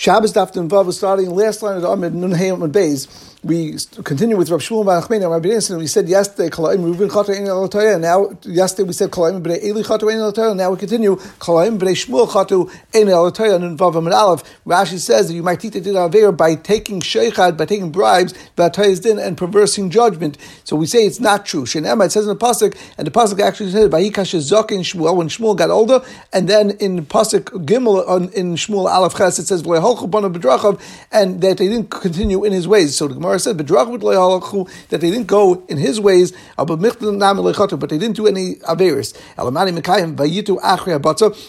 Shabbos Daf Vav starting last line of the Amid Nun Hayim and Beis. We continue with Rav Shmuel Bar Achmeni and Rabbi Nissen. We said yesterday Kalaim Reuven Chata Ein Elotaya. Now yesterday we said Kalaim Bnei Eli Chata Ein Elotaya. Now we continue Kalaim Bnei Shmuel Chatu Ein Elotaya Nun Vav Amid Aleph. Rashi says that you might teach it Aver by taking sheichad, by taking bribes, Vatayas Din and perversing judgment. So we say it's not true. Shenema it says in the pasuk, and the pasuk actually says by Vayikash Zokin Shmuel when Shmuel got older, and then in pasuk Gimel in Shmuel Aleph Ches it says and that they didn't continue in his ways. So the Gemara said that they didn't go in his ways, but they didn't do any averis.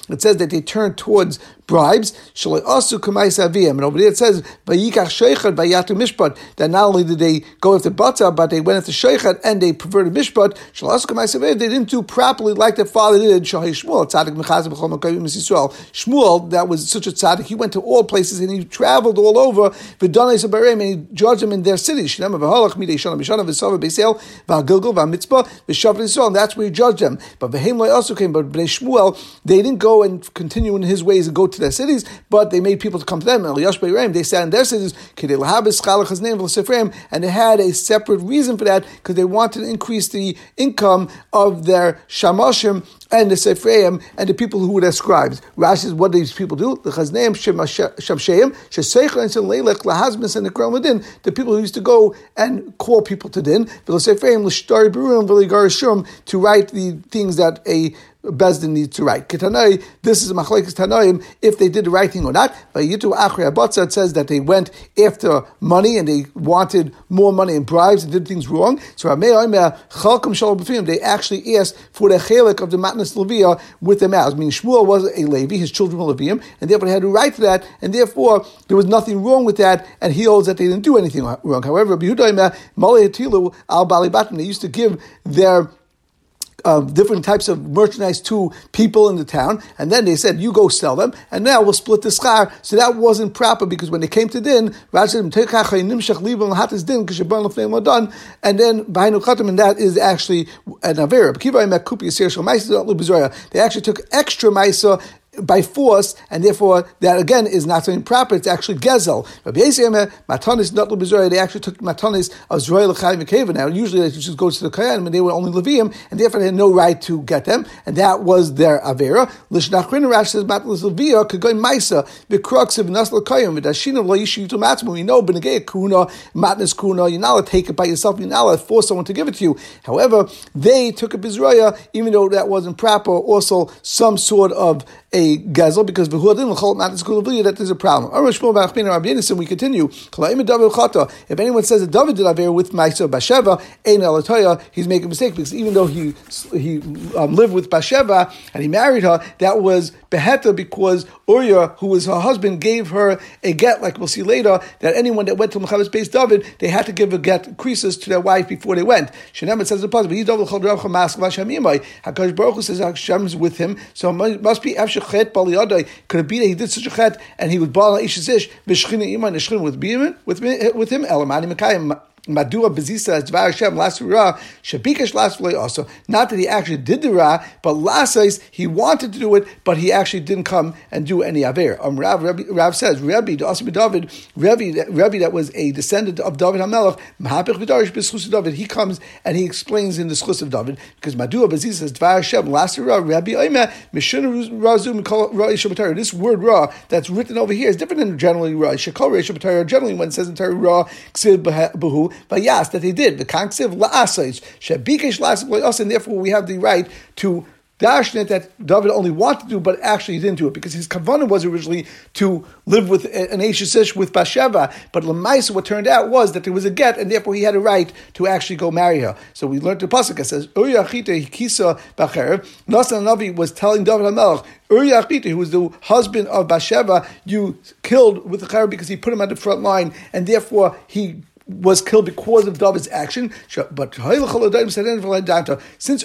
It says that they turned towards bribes. And over there it says that not only did they go after bata, but they went after sheikhad and they perverted mishpat. They didn't do properly like their father did. Shmuel, Shmuel, that was such a tzaddik, he went to all places and he traveled all over. And he judged them in their cities. And that's where he judged them. But also came. But Shmuel, they didn't go and continue in his ways and go to their cities, but they made people to come to them. They sat in their cities, and they had a separate reason for that because they wanted to increase the income of their shamashim and the Sephraim and the people who were their scribes. Rashi says, what do these people do? The people who used to go and call people to din, to write the things that a Bezdin needs to write. Ketanai, this is a machlekes tanoim if they did the right thing or not. But Yitu Achri Abatza it says that they went after money and they wanted more money and bribes and did things wrong. So Shalom they actually asked for the chelik of the Matnas Levia with their mouths. Meaning Shmuel was a Levi, his children were Levium, and therefore they had a right to that, and therefore there was nothing wrong with that, and he holds that they didn't do anything wrong. However, Yehuda Al Bali they used to give their uh, different types of merchandise to people in the town, and then they said, "You go sell them," and now we'll split the schar. So that wasn't proper because when they came to din, and then and that is actually an avera. They actually took extra ma'isa by force, and therefore that again is not something proper. It's actually gezel. Matanis not They actually took matanis of Zroy L'chaim Now usually they just go to the kayan, and they were only levium, and therefore they had no right to get them, and that was their avera. Lishnachrin Rash says matanis levia go maisa crux of nasl kayim v'dashinav lo yishu to matzmu. You know benegay kuna matnas kuna. You're not allowed to take it by yourself. You're not allowed to force someone to give it to you. However, they took a bizraya, even though that wasn't proper. Also, some sort of a gezel because that there's a problem. We continue. If anyone says that David did aver with Maisa Basheva, Ein Elatoya, he's making a mistake because even though he he um, lived with Basheva and he married her, that was beheta because Uriah, who was her husband, gave her a get, like we'll see later, that anyone that went to Mechavis base David, they had to give a get creases to their wife before they went. Shenem says the puzzle, Hakadosh Baruch Hu says Hashem is with him, so it must be Efshech chet bal Could it be that he did such a chet and he was bal ishes ish v'shchina iman with him with with him? Elamani mekayim Madua bezisa dvar Hashem lasura shabikash lasvlei also. Not that he actually did the ra, but lasais he wanted to do it, but he actually didn't come and do any aver. Um, Rav, Rabbi, Rav says Rabbi also David Rabbi Rabbi that was a descendant of David Hamelach mahapich v'darish b'schus David. He comes and he explains in the schus of David because Madua bezisa dvar Hashem lasura Rabbi Oima mishun razu ra This word ra that's written over here is different than generally ra. Shekol generally when it says in Torah ra ksiv behu Vayas that they did. The kanksiv la'asais shebikesh la'asais and therefore we have the right to dashnet that David only wanted to do, but actually he didn't do it because his kavanah was originally to live with an Ashish with Bathsheba. But Lamaisa, what turned out was that there was a get, and therefore he had a right to actually go marry her. So we learned the pasuk. It says Uriyachita Hikisa Bacher. Nasan Navi was telling David Hamelach Uriah who was the husband of Bathsheba, you killed with the Cher because he put him at the front line, and therefore he was killed because of David's action. But since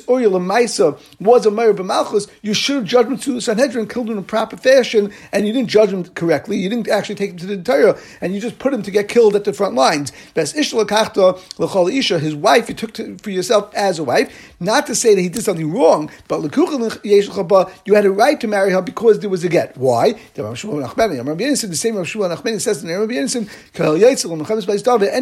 Uriel Lamaisa was a Meir B'Malchus, you should have judged him to the Sanhedrin, killed him in a proper fashion, and you didn't judge him correctly. You didn't actually take him to the Torah, and you just put him to get killed at the front lines. His wife, you took to, for yourself as a wife. Not to say that he did something wrong, but you had a right to marry her because there was a get. Why? The same Rav Shmuel says in Rabbi Yinson,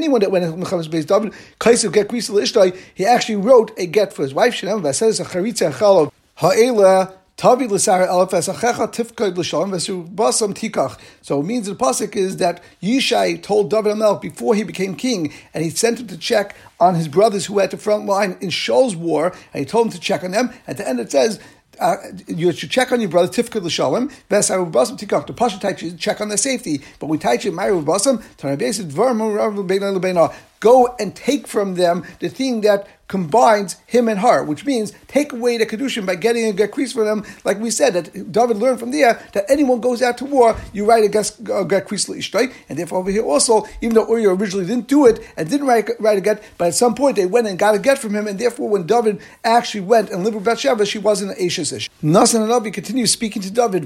anyone that went to Mechamas Beis David, Kaisav get Krisa Ishtai, he actually wrote a get for his wife. Shenam Vasays Acharitza Chalav Ha'ela. Tavi l'sar elef esachecha tifkod l'shalom v'su basam tikach. So it means the pasuk is that Yishai told David Hamelch before he became king, and he sent him to check on his brothers who were at the front line in Shaul's war, and he told him to check on them. At the end it says uh, you should check on your brother tifkud l'shalom. V'esaru basam tikach. The pasha teaches check on their safety, but we basam. Tanabesid v'armu rav l'beina Go and take from them the thing that combines him and her, which means take away the kedushin by getting a gekris for them. Like we said, that David learned from there that anyone goes out to war, you write a gekris leishtay, and therefore over here also, even though Uriah originally didn't do it and didn't write, write a get, but at some point they went and got a get from him, and therefore when David actually went and lived with Bathsheba, she wasn't an Ashes ish. Nasan Anavi continues speaking to David,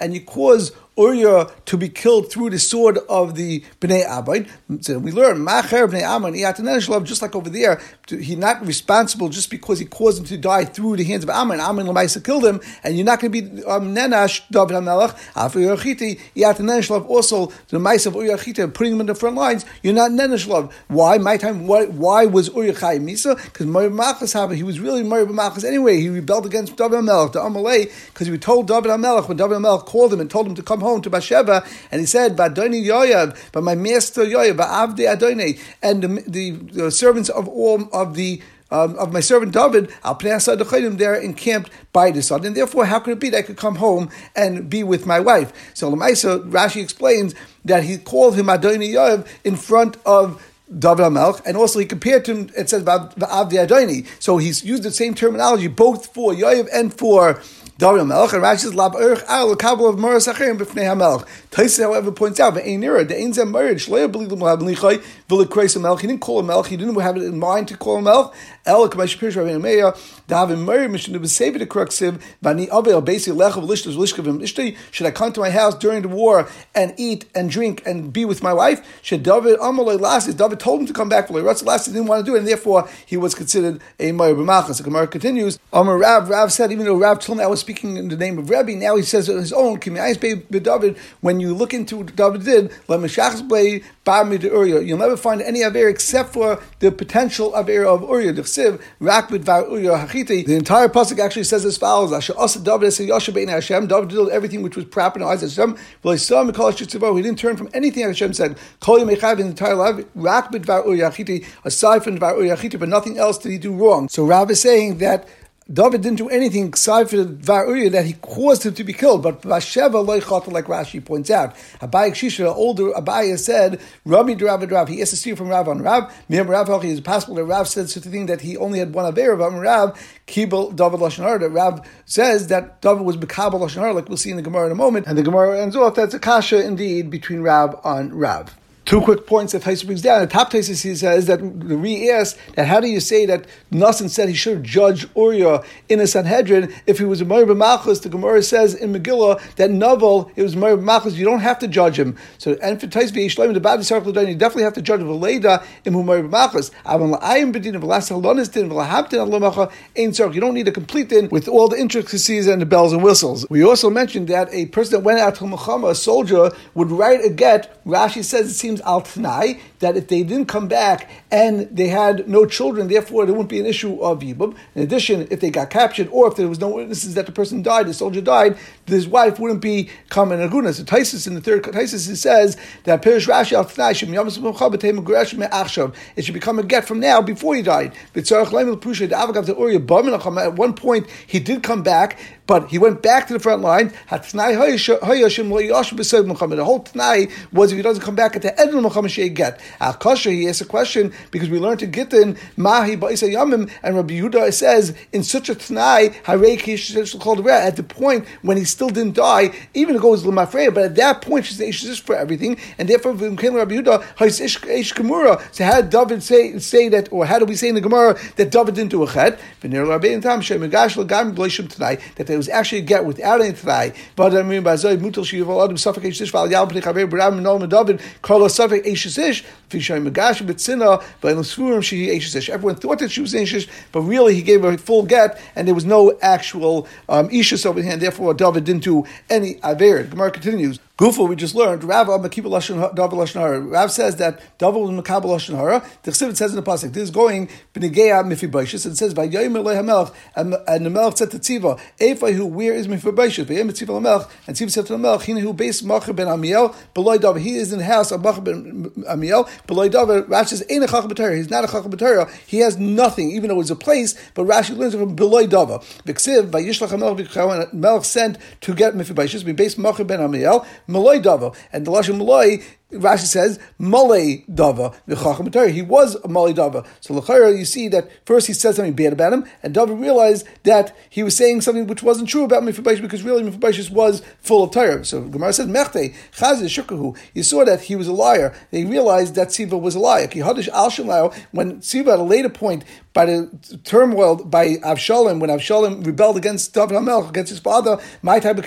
and you cause Uriah to be killed through the sword of the Bnei Abain. So we learn just like over there, he's not responsible just because he caused him to die through the hands of Ammon. Ammon Lamaisa killed him, and you're not going to be um, Nenash David Hamelach. After Yochiti, Yataneshalav also the mice of Uriachita, putting him in the front lines. You're not Neneshalav. Why? My time. Why, why was Uriachai Misa? Because Machas happened. He was really Machas anyway. He rebelled against David Hamelach, the Amalei, because he told David Hamelach when David Hamelach called him and told him to come home to Bathsheba, and he said, "Badoni Yoav, but my master Yoav, Avde Adoni, and the, the, the, servants of all of the." Um, of my servant David, al pnei there encamped by the sun, and therefore, how could it be that I could come home and be with my wife? So Lamaisa Rashi explains that he called him Adoni Yoav in front of David Hamelch, and also he compared to him, it says about Avdi Adoni. So he's used the same terminology both for Yoav and for David Melch, and Rashi says, Al, Kabul of Moras Acherim B'fnei HaMelch. Taisa, however, points out, Ve'ein Nira, the Ein Zem Merid, Shleya B'li L'Mlab HaMelch, he didn't call him Melch, he didn't have it in mind to call him Melch, El, Kamash Pirish Rabbeinu Meya, David Merid, Mishnah B'Sevi the Kruxiv, V'ani Avel, Basi Lechav Lishtav Lishkavim Ishtay, should I come to my house during the war and eat and drink and be with my wife? Should David Amalei Lasis, David told him to come back, Ratz Lasis didn't want to do it, and therefore he was considered a Meir B'Machas. The Gemara continues, Amar Rav, Rav said, even though Rav told me I was speaking in the name of Rebbe, now he says on his own, when you look into what David did, you'll never find any Aver except for the potential Aver of Uriah, the entire Pasuk actually says as follows, Hashem, David did everything which was proper in the eyes of Hashem, Well, he didn't turn from anything Hashem said. in the entire life, Hachiti, aside from Var Uriah but nothing else did he do wrong. So Rav is saying that David didn't do anything aside for the Var that he caused him to be killed. But Bathsheba loichata, like Rashi points out, Abai Shisha, older Abai said, Rami Rav Rav. He asked to see from Rav on Rav. Miyam Rav is possible that Rav said such a thing that he only had one Aver of Rav. Kibel David That Rav says that David was Bekabel Lashon like we'll see in the Gemara in a moment. And the Gemara ends off that's a kasha indeed between Rav on Rav. Two quick points that Taisa brings down. The top Taisa he says that the re asks that how do you say that Nassan said he should judge Uriah in a Sanhedrin if he was a Moir Malchus? The Gemara says in Megillah that Novel it was Moir Malchus. You don't have to judge him. So and for Taisa Yishleim the Bab Circle you definitely have to judge Veleda in Moir Malchus. Avam Bedin Velas Halonis Din Velahaptin Alamacha Ein You don't need a complete din with all the intricacies and the bells and whistles. We also mentioned that a person that went out to Muhammad, a soldier, would write a get. Rashi says it seems seems al tnai that if they didn't come back and they had no children, therefore there wouldn't be an issue of yibum. In addition, if they got captured or if there was no witnesses that the person died, the soldier died, his wife wouldn't be come an aguna. So Taisus in the third Taisus it says that Pirish Rashi al tnai it should become a get from now before he died. At one point he did come back, but he went back to the front line. The whole Tanai was if he doesn't come back at the end of the Muhammad get. Al Kasha, he asks a question because we learned to Gittin, Mahi Ba'isa Yamim, and Rabbi Yehuda says, in such a Tanai, called at the point when he still didn't die, even it goes Lamafreya, but at that point she's Ishish for everything, and therefore Rabbi Yehuda, Ish. So how did David say, say that, or how do we say in the Gemara that David didn't do a chet? That there was actually a get without any tonight. But I mean, by Zoy Mutal Shival Adam Suffolk Ish Val Yal Pnei Chaver Bram Noam David Carlos Suffolk Ish Ish Everyone thought that she was Ish but really he gave her a full get, and there was no actual um, Ishus over here, and therefore David didn't do any Aver. Gemara continues. Gufo, we just learned, Rav. Rav says that David was Makabal Lashon Hara. The Chsivit says in the Pasuk, this is going, B'negeya Mephibosheth, and it says, Vayayim Eloi HaMelech, and the Melech said to Tziva, Ephai where is Mephibosheth? Vayayim Tziva HaMelech, and Tziva said to the Melech, Hine who base Macher ben Amiel, Beloy David, he is in the house of Macher ben Amiel, Beloy David, Rav says, Ein a Chacham B'Torah, he's not a Chacham B'Torah, he has nothing, even though it's a place, but Rashi learns from Beloy David. V'ksiv, Vayishlach HaMelech Melech sent to get Mephibosheth, be base Macher ben Amiel, Meloy Dava. and the Lashon Maloi Rashi says Malay Dava v'chacham He was a Malay Dava. So l'chayra, you see that first he said something bad about him, and Dava realized that he was saying something which wasn't true about Mephibosheth because really Mephibosheth was full of Torah. So Gemara says Mechte Chazir Shukahu. You saw that he was a liar. They realized that Siva was a liar. Ki Hadish Al when Siva at a later point by the turmoil by Avshalom, when Avshalom rebelled against David Hamelch, against his father, my type of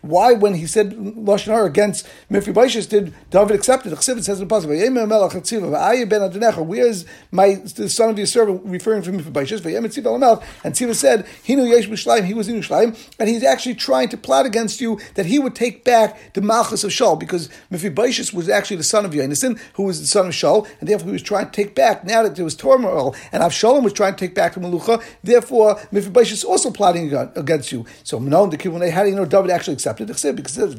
why when he said Lashon Hara against Mephibosheth did David accepted. The Chassid says in the Where is my the son of your servant referring to Mephibosheth? And Tziva said, He knew Yesh B'Shleim, he was in Yerushalayim, and he's actually trying to plot against you that he would take back the Malchus of Shaul, because Mephibosheth was actually the son of Yonasan, who was the son of Shaul, and therefore he was trying to take back, now that there was turmoil, and Avshalom was trying to take back the Malucha, therefore Mephibosheth is also plotting against you. So, no, the Kivunei, how do you know David actually accepted? Because it says,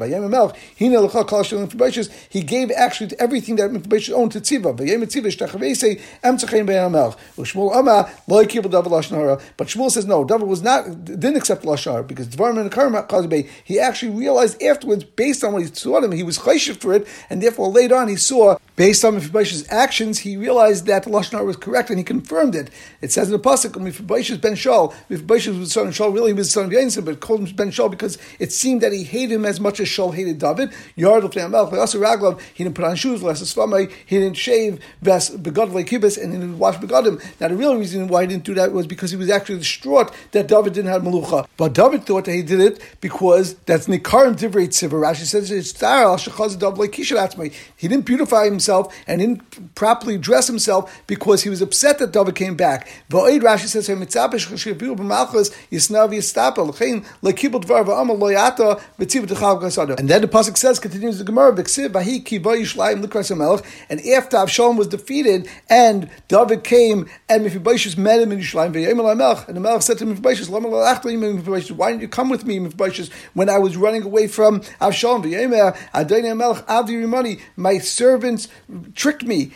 he gave gave actually to everything that Mephibosheth owned to Tziva. But Shmuel says no, David was not didn't accept lashon because Dvarim and Karim he actually realized afterwards, based on what he saw him, he was chayshiv for it, and therefore later on he saw, based on Mephibosheth's actions, he realized that the lashon was correct and he confirmed it. It says in the pasuk, Mephibosheth ben Shaul, Mephibosheth was son of Shaul, really he was son of Yonson, but called him ben Shaul because it seemed that he hated him as much as Shaul hated David. Yard of Raglov, he didn't put on shoes, less a he didn't shave, ves begod kibbutz, and he didn't wash begodim. Now the real reason why he didn't do that was because he was actually distraught that David didn't have malucha. But David thought that he did it because that's nikarim divrei tziva. Rashi says He didn't beautify himself and didn't properly dress himself because he was upset that David came back. Rashi says And then the pasuk says continues the Gemara and after Avshalom was defeated, and David came, and Mephibosheth met him in Yishlayim, Melech, and the Melech said to Mephibosheth, why didn't you come with me, Mephibosheth, when I was running away from Avshalom? My servants tricked me.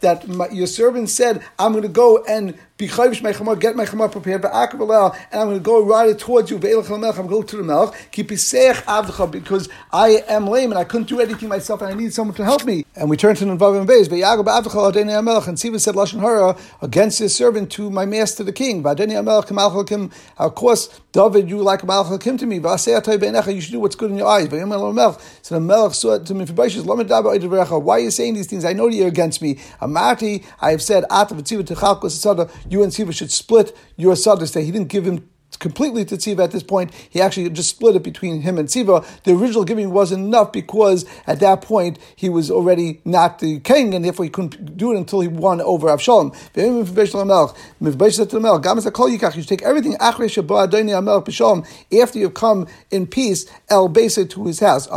That my, your servant said, I'm going to go and get my chamar prepared, by akaballah, and I'm going to go ride it towards you. I'm going to go to the melch. Because I am lame and I couldn't do anything myself, and I need someone to help me. And we turn to the and Beis. And Siva said lashon hara against his servant to my master the king. Of course, David, you like Malchakim to me. You should do what's good in your eyes. So the melech said to me, Why are you saying these things? I know you're against me. Amati, I have said, you and Siva should split your. That he didn't give him completely to Tziva at this point. He actually just split it between him and Tziva. The original giving wasn't enough because at that point he was already not the king and therefore he couldn't do it until he won over Avshalom. You should take everything after you've come in peace, El Besa to his house.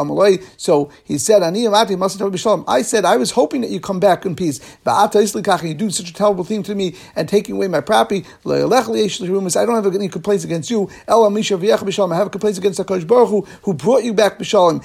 So he said, I said, I was hoping that you come back in peace. You do such a terrible thing to me and taking away my property. I don't have any complaints against against you. Ella Misha B'Shalom. I have complaints against Hakadosh Baruch Hu, who brought you back B'Shalom.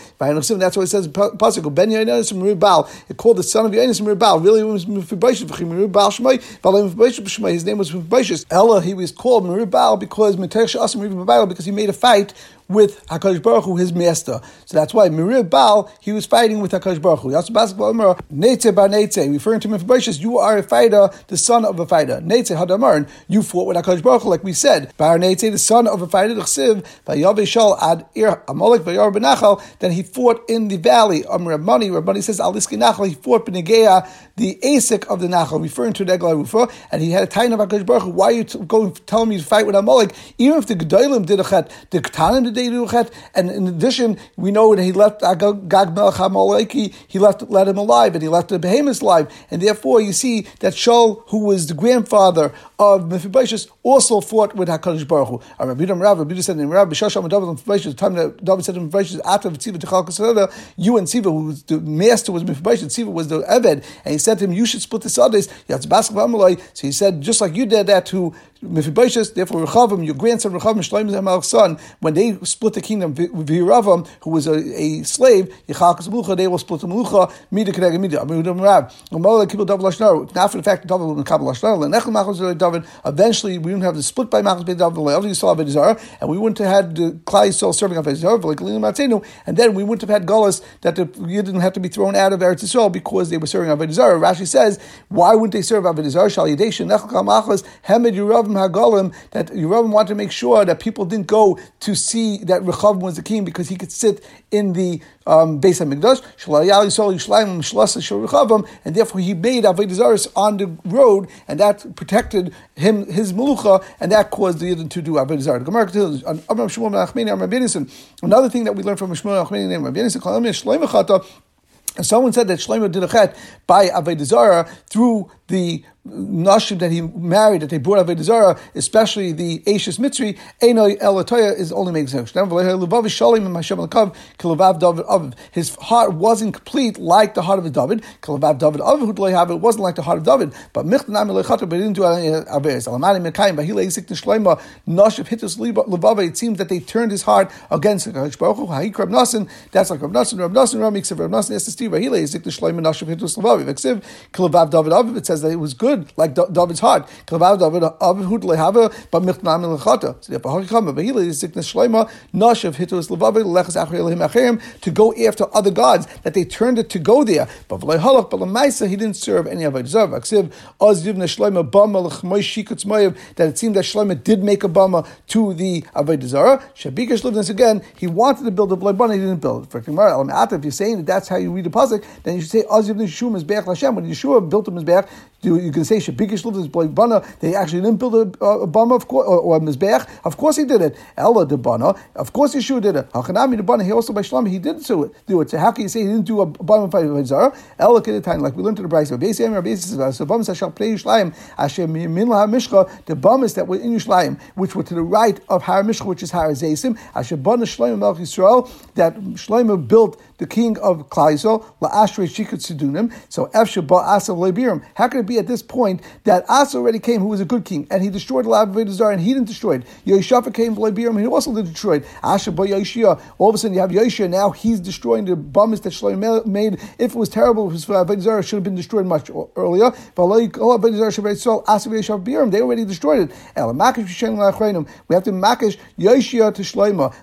That's why it says Pasuk Ben Yonis Meribal. It called the son of Yonis Meribal. Really, it was Mephibosheth. Meribal Shmei. Shmei. His name was Mephibosheth. Ella, he was called Meribal because Metesh Asim Meribal because he made a fight with Hakadosh Baruch Hu, his master. So that's why Mirib Baal he was fighting with Hakadosh Baruch Hu. That's basketball Netze bar Netze, referring to Mephibosheth. You are a fighter, the son of a fighter. Netze Hadamar, you fought with Hakadosh Baruch Hu, like we said. Bar Netze, the son of a fighter. Chsiv Vayavishal ad Ir Amalek Vayar Benachal. Then he fought in the valley. Um, Rabbani, Rabbani says Aliski Nachal. He fought Benegea, the Asik of the Nachal, referring to Negla Rufa, and he had a time of Hakadosh Baruch Hu. Why are you going telling me to fight with Amalek? Even if the Gedolim did a chet, the Ketanim did they do a chet, and in addition, we know that he left Gag Melech Hamaleki, he left let him alive, and he left the behemoths alive, and therefore you see that Shaul, who was the grandfather of Mephibosheth, also fought with Hakadosh Baruch Hu. Rabbi Rav, Rabbi said in Rabbi Shasham and David Mephibosheth, the time that David said to Mephibosheth after Tziva Techal Kasada, you and Tziva, who was the master was Mephibosheth, Tziva was the Eved, and he said to him, you should split the Sades. So he said, just like you did that to Mephibosheth, therefore Rechavim, your grandson Rechavim, Shloim Zamal's son, when they split the kingdom, Viravam, who was a, a slave, Yichakas Melucha, they will split the Melucha, Mida Kedeg Mida. Amidim Rab. Amalek Kibbutz David Lashnar, not for the fact that David will Kabbalah Lashnar, Lenechel Machos David, eventually we wouldn't have the split by Machos David, Le'avdi Yisrael Avedizar, and we wouldn't have had Klai Yisrael serving Avedizar, like Lilim Matzenu, and then we wouldn't have had Gullus that the, you didn't have to be thrown out of Eretz Yisrael because they were serving Avedizar. Rashi says, why wouldn't they serve Avedizar? Shal Yadei Nechel Kamachos, Hemed Yurav Hagalim, that Yerovam wanted to make sure that people didn't go to see that Rechav was the king because he could sit in the um, Beis Hamikdash, and therefore he made Avodah on the road, and that protected him, his Melucha, and that caused the Yidden to do Avodah Zarah. Another thing that we learned from Shmuel Achmeni named Rabbi Someone said that Shlomo did a chet by Avodah Zarah through the nashim that he married, that they brought Avodah Zarah, especially the Ashes Mitzri, Einoi Elatoya is only making sense. His heart wasn't complete like the heart of David. David have it wasn't like the heart of David. But but he didn't do It seems that they turned his heart against Hakadosh. That's like David that it was good like David's heart. To go after other gods that they turned it to go there. But he didn't serve any of it. That it seemed that Shlomo did make a bama to the Avodah lived this again. He wanted to build a blood bana, he didn't build it. If you're saying that that's how you read the pasuk, then you should say. When Yeshua built him as Beach, you can say Shabikish lived Blake Bana. They actually didn't build a, a, a of course, or, or a. Of course he did it. Ella de Bana. Of course Yeshua did it. Hachanami de Bana. He also by Shlam he did do it. Do it. So how can you say he didn't do a Bama fight Zara? Ella time like we learned to the Bryce. Base Amir Base says so Bama shall play Yishlayim. Asher min laha Mishcha. The Bamas that were in Yishlayim, which were to the right of Har Mishcha, which is Har Zaysim. Asher Bana Shlayim Melch Yisrael. That Shlayim built the king of Klaisel, La'ashrei Shikut Sidunim. So Efsha Asa Lebirim. How can it be at this point that Asa already came, who was a good king, and he destroyed Vedazar, and he didn't destroy it? Yeshua came Lebirim, and he also did destroy it. Asher Ba Yeshua. All of a sudden you have Yeshua, now he's destroying the bummies that Shlomo made. If it was terrible, his uh, Vedazar should have been destroyed much earlier. Oh, they already destroyed it. We have to makish Yeshua to Shlomo.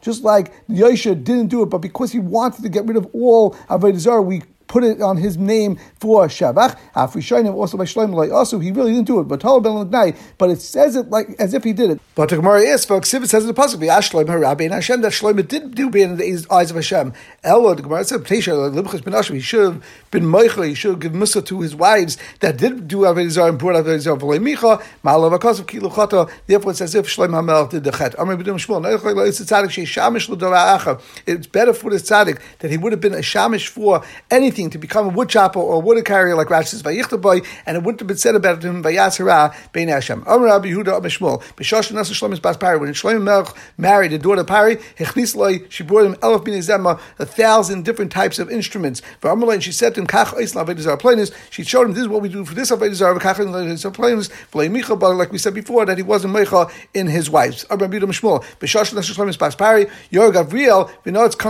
Just like Yosha didn't do it, but because he wanted to get rid of all Avodah Zarah, we put it on his name for Shavach. Afrishanim also by Shlomo also he really didn't do it, but Ben but it says it like as if he did it. But the Gemara is, folks, if it says in the pasuk, "Ashloim Harabi and Hashem," that Shlomo did do being in the eyes of Hashem. Elo, the Gemara said, "Libchus He should have been Meichel. He should have given Musa to his wives that did do Avodah Zarah and brought Avodah Zarah. V'lei Micha Ma'alav Akasav Kilu Chata. Therefore, it's as if Shlomo Hamelach did the Chet. Amar B'dim Shmuel. It's a tzaddik sheishamish l'dorah It's better for the tzaddik that he would have been a shamish for anything anything to become a wood chopper or a wood carrier like Rashi says Vayichtaboy, and it wouldn't have been said about him Vayasera Bein Hashem. Amar Rabbi Yehuda Amishmol B'shosh Nasa Shlomis Bas Pari when Shlomo Melch married a daughter of Pari Hechnis Loi she brought him Elif Bin Zema a thousand different types of instruments. For Amalei and she said to him Kach Eisla Avedizar Plainus she showed him this is what we do for this Avedizar Kach Eisla Plainus V'lei Micha but like we said before that he wasn't Mecha in his wives. Amar Rabbi Yehuda Amishmol B'shosh Nasa Shlomis Bas Pari Yor Gavriel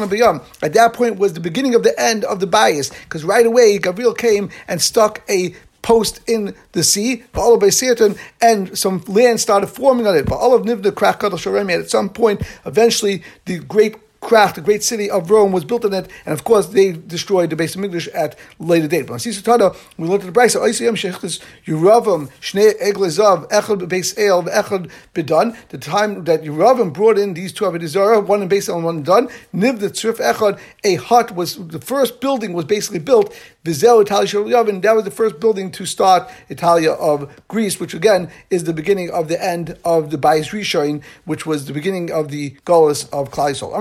of beyond. At that point was the beginning of the end of the bias because right away Gabriel came and stuck a post in the sea, followed by Satan, and some land started forming on it. but all of nibnakrakutos shorami At some point, eventually, the great craft, the great city of Rome was built on it, and of course they destroyed the base of English at later date. But we looked at the Brisa, Yeravam, Shnei Eglezav, Echad Beis El, Echad Bedan, the time that Yeravam brought in these two Avedizara, one in Beis El and one in Dan, Niv the Tzrif Echad, a hut was, the first building was basically built, Vizel Italia Yavin, that was the first building to start Italia of Greece, which again is the beginning of the end of the Bayis Rishon, which was the beginning of the Golas of Klaisol.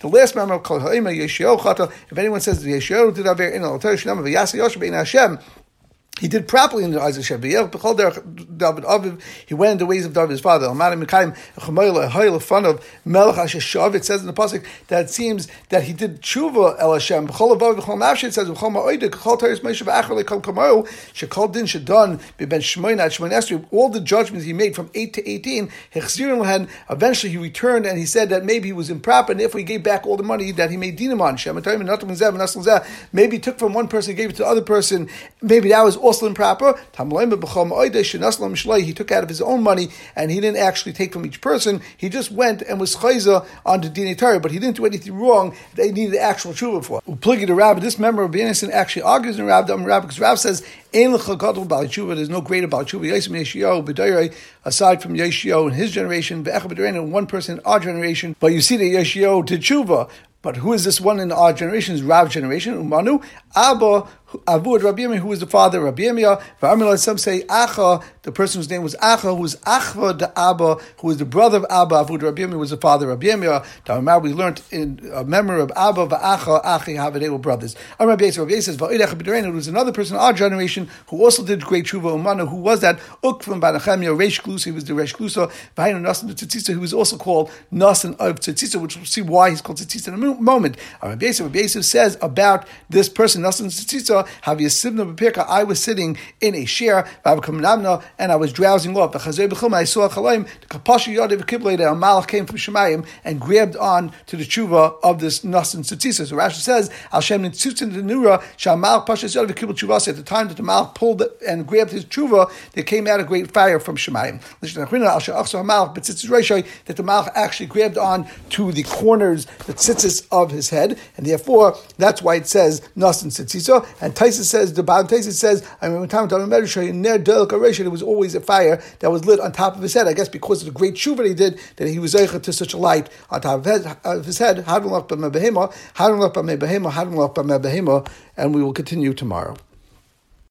The last member of If anyone says the Yeshio did Aver in al Hashem, he did properly in the eyes of Hashem. He went in the ways of David his father. It says in the pasuk that it seems that he did tshuva el Hashem. It says all the judgments he made from eight to eighteen. Eventually he returned and he said that maybe he was improper, and if we gave back all the money that he made dinam on maybe he took from one person, gave it to the other person. Maybe that was also improper. He took out of his own money and he didn't actually take from each person. He just went and was chayza on the dinei Torah, but he didn't do anything wrong. They needed actual tshuva for. Upligi the rabbi. This member of Benison actually argues in Rab um, because Rab says there's no greater Baal Tshuva. Aside from Yeshio in his generation, and one person in our generation. But you see that Yeshio did tshuva. But who is this one in our generation? Is Rav generation? Umanu Abba Avud Rabbi Yirmiyah, who was the father of Rabbi Yirmiyah. Some say Acha, the person whose name was Acha, who was Achva the Abba, who was the brother of Abba. Avud Rabbi Yirmiyah was the father of Rabbi Yirmiyah. we learned in a memory of Abba, Va'acha, Achi, Havadeh were brothers. And Rabbi Yisrael, says, Va'idech B'derenu, was another person in our generation who also did great tshuva umana. Who was that? Ukvam Banachemia, Reish Klusa, he was the Reish Klusa. V'hainu Nasan Tzitzisa, who was also called Nasan of Tzitzisa, which we'll see why he's called Tzitzisa in a moment. Rabbi Yisrael, Rabbi Yisrael says about this person, Nasan Tzitzisa, I was sitting in a chair, and I was drowsing off. I saw the kapashi yadav kibleda, a malach came from Shemayim and grabbed on to the tshuva of this nasan tzitzisa. So Rashi says, Hashem nitzutzin the nura, shamal pashas yadav kibbel tshuva. At the time that the malach pulled and grabbed his tshuva, there came out a great fire from Shemayim. That the malach actually grabbed on to the corners, the tzitzis of his head, and therefore that's why it says nasan tzitzisa. And Taisa says the bottom Taisa says I mean time their delicate it was always a fire that was lit on top of his head. I guess because of the great tshuva he did that he was able to such a light on top of his, uh, of his head. And we will continue tomorrow.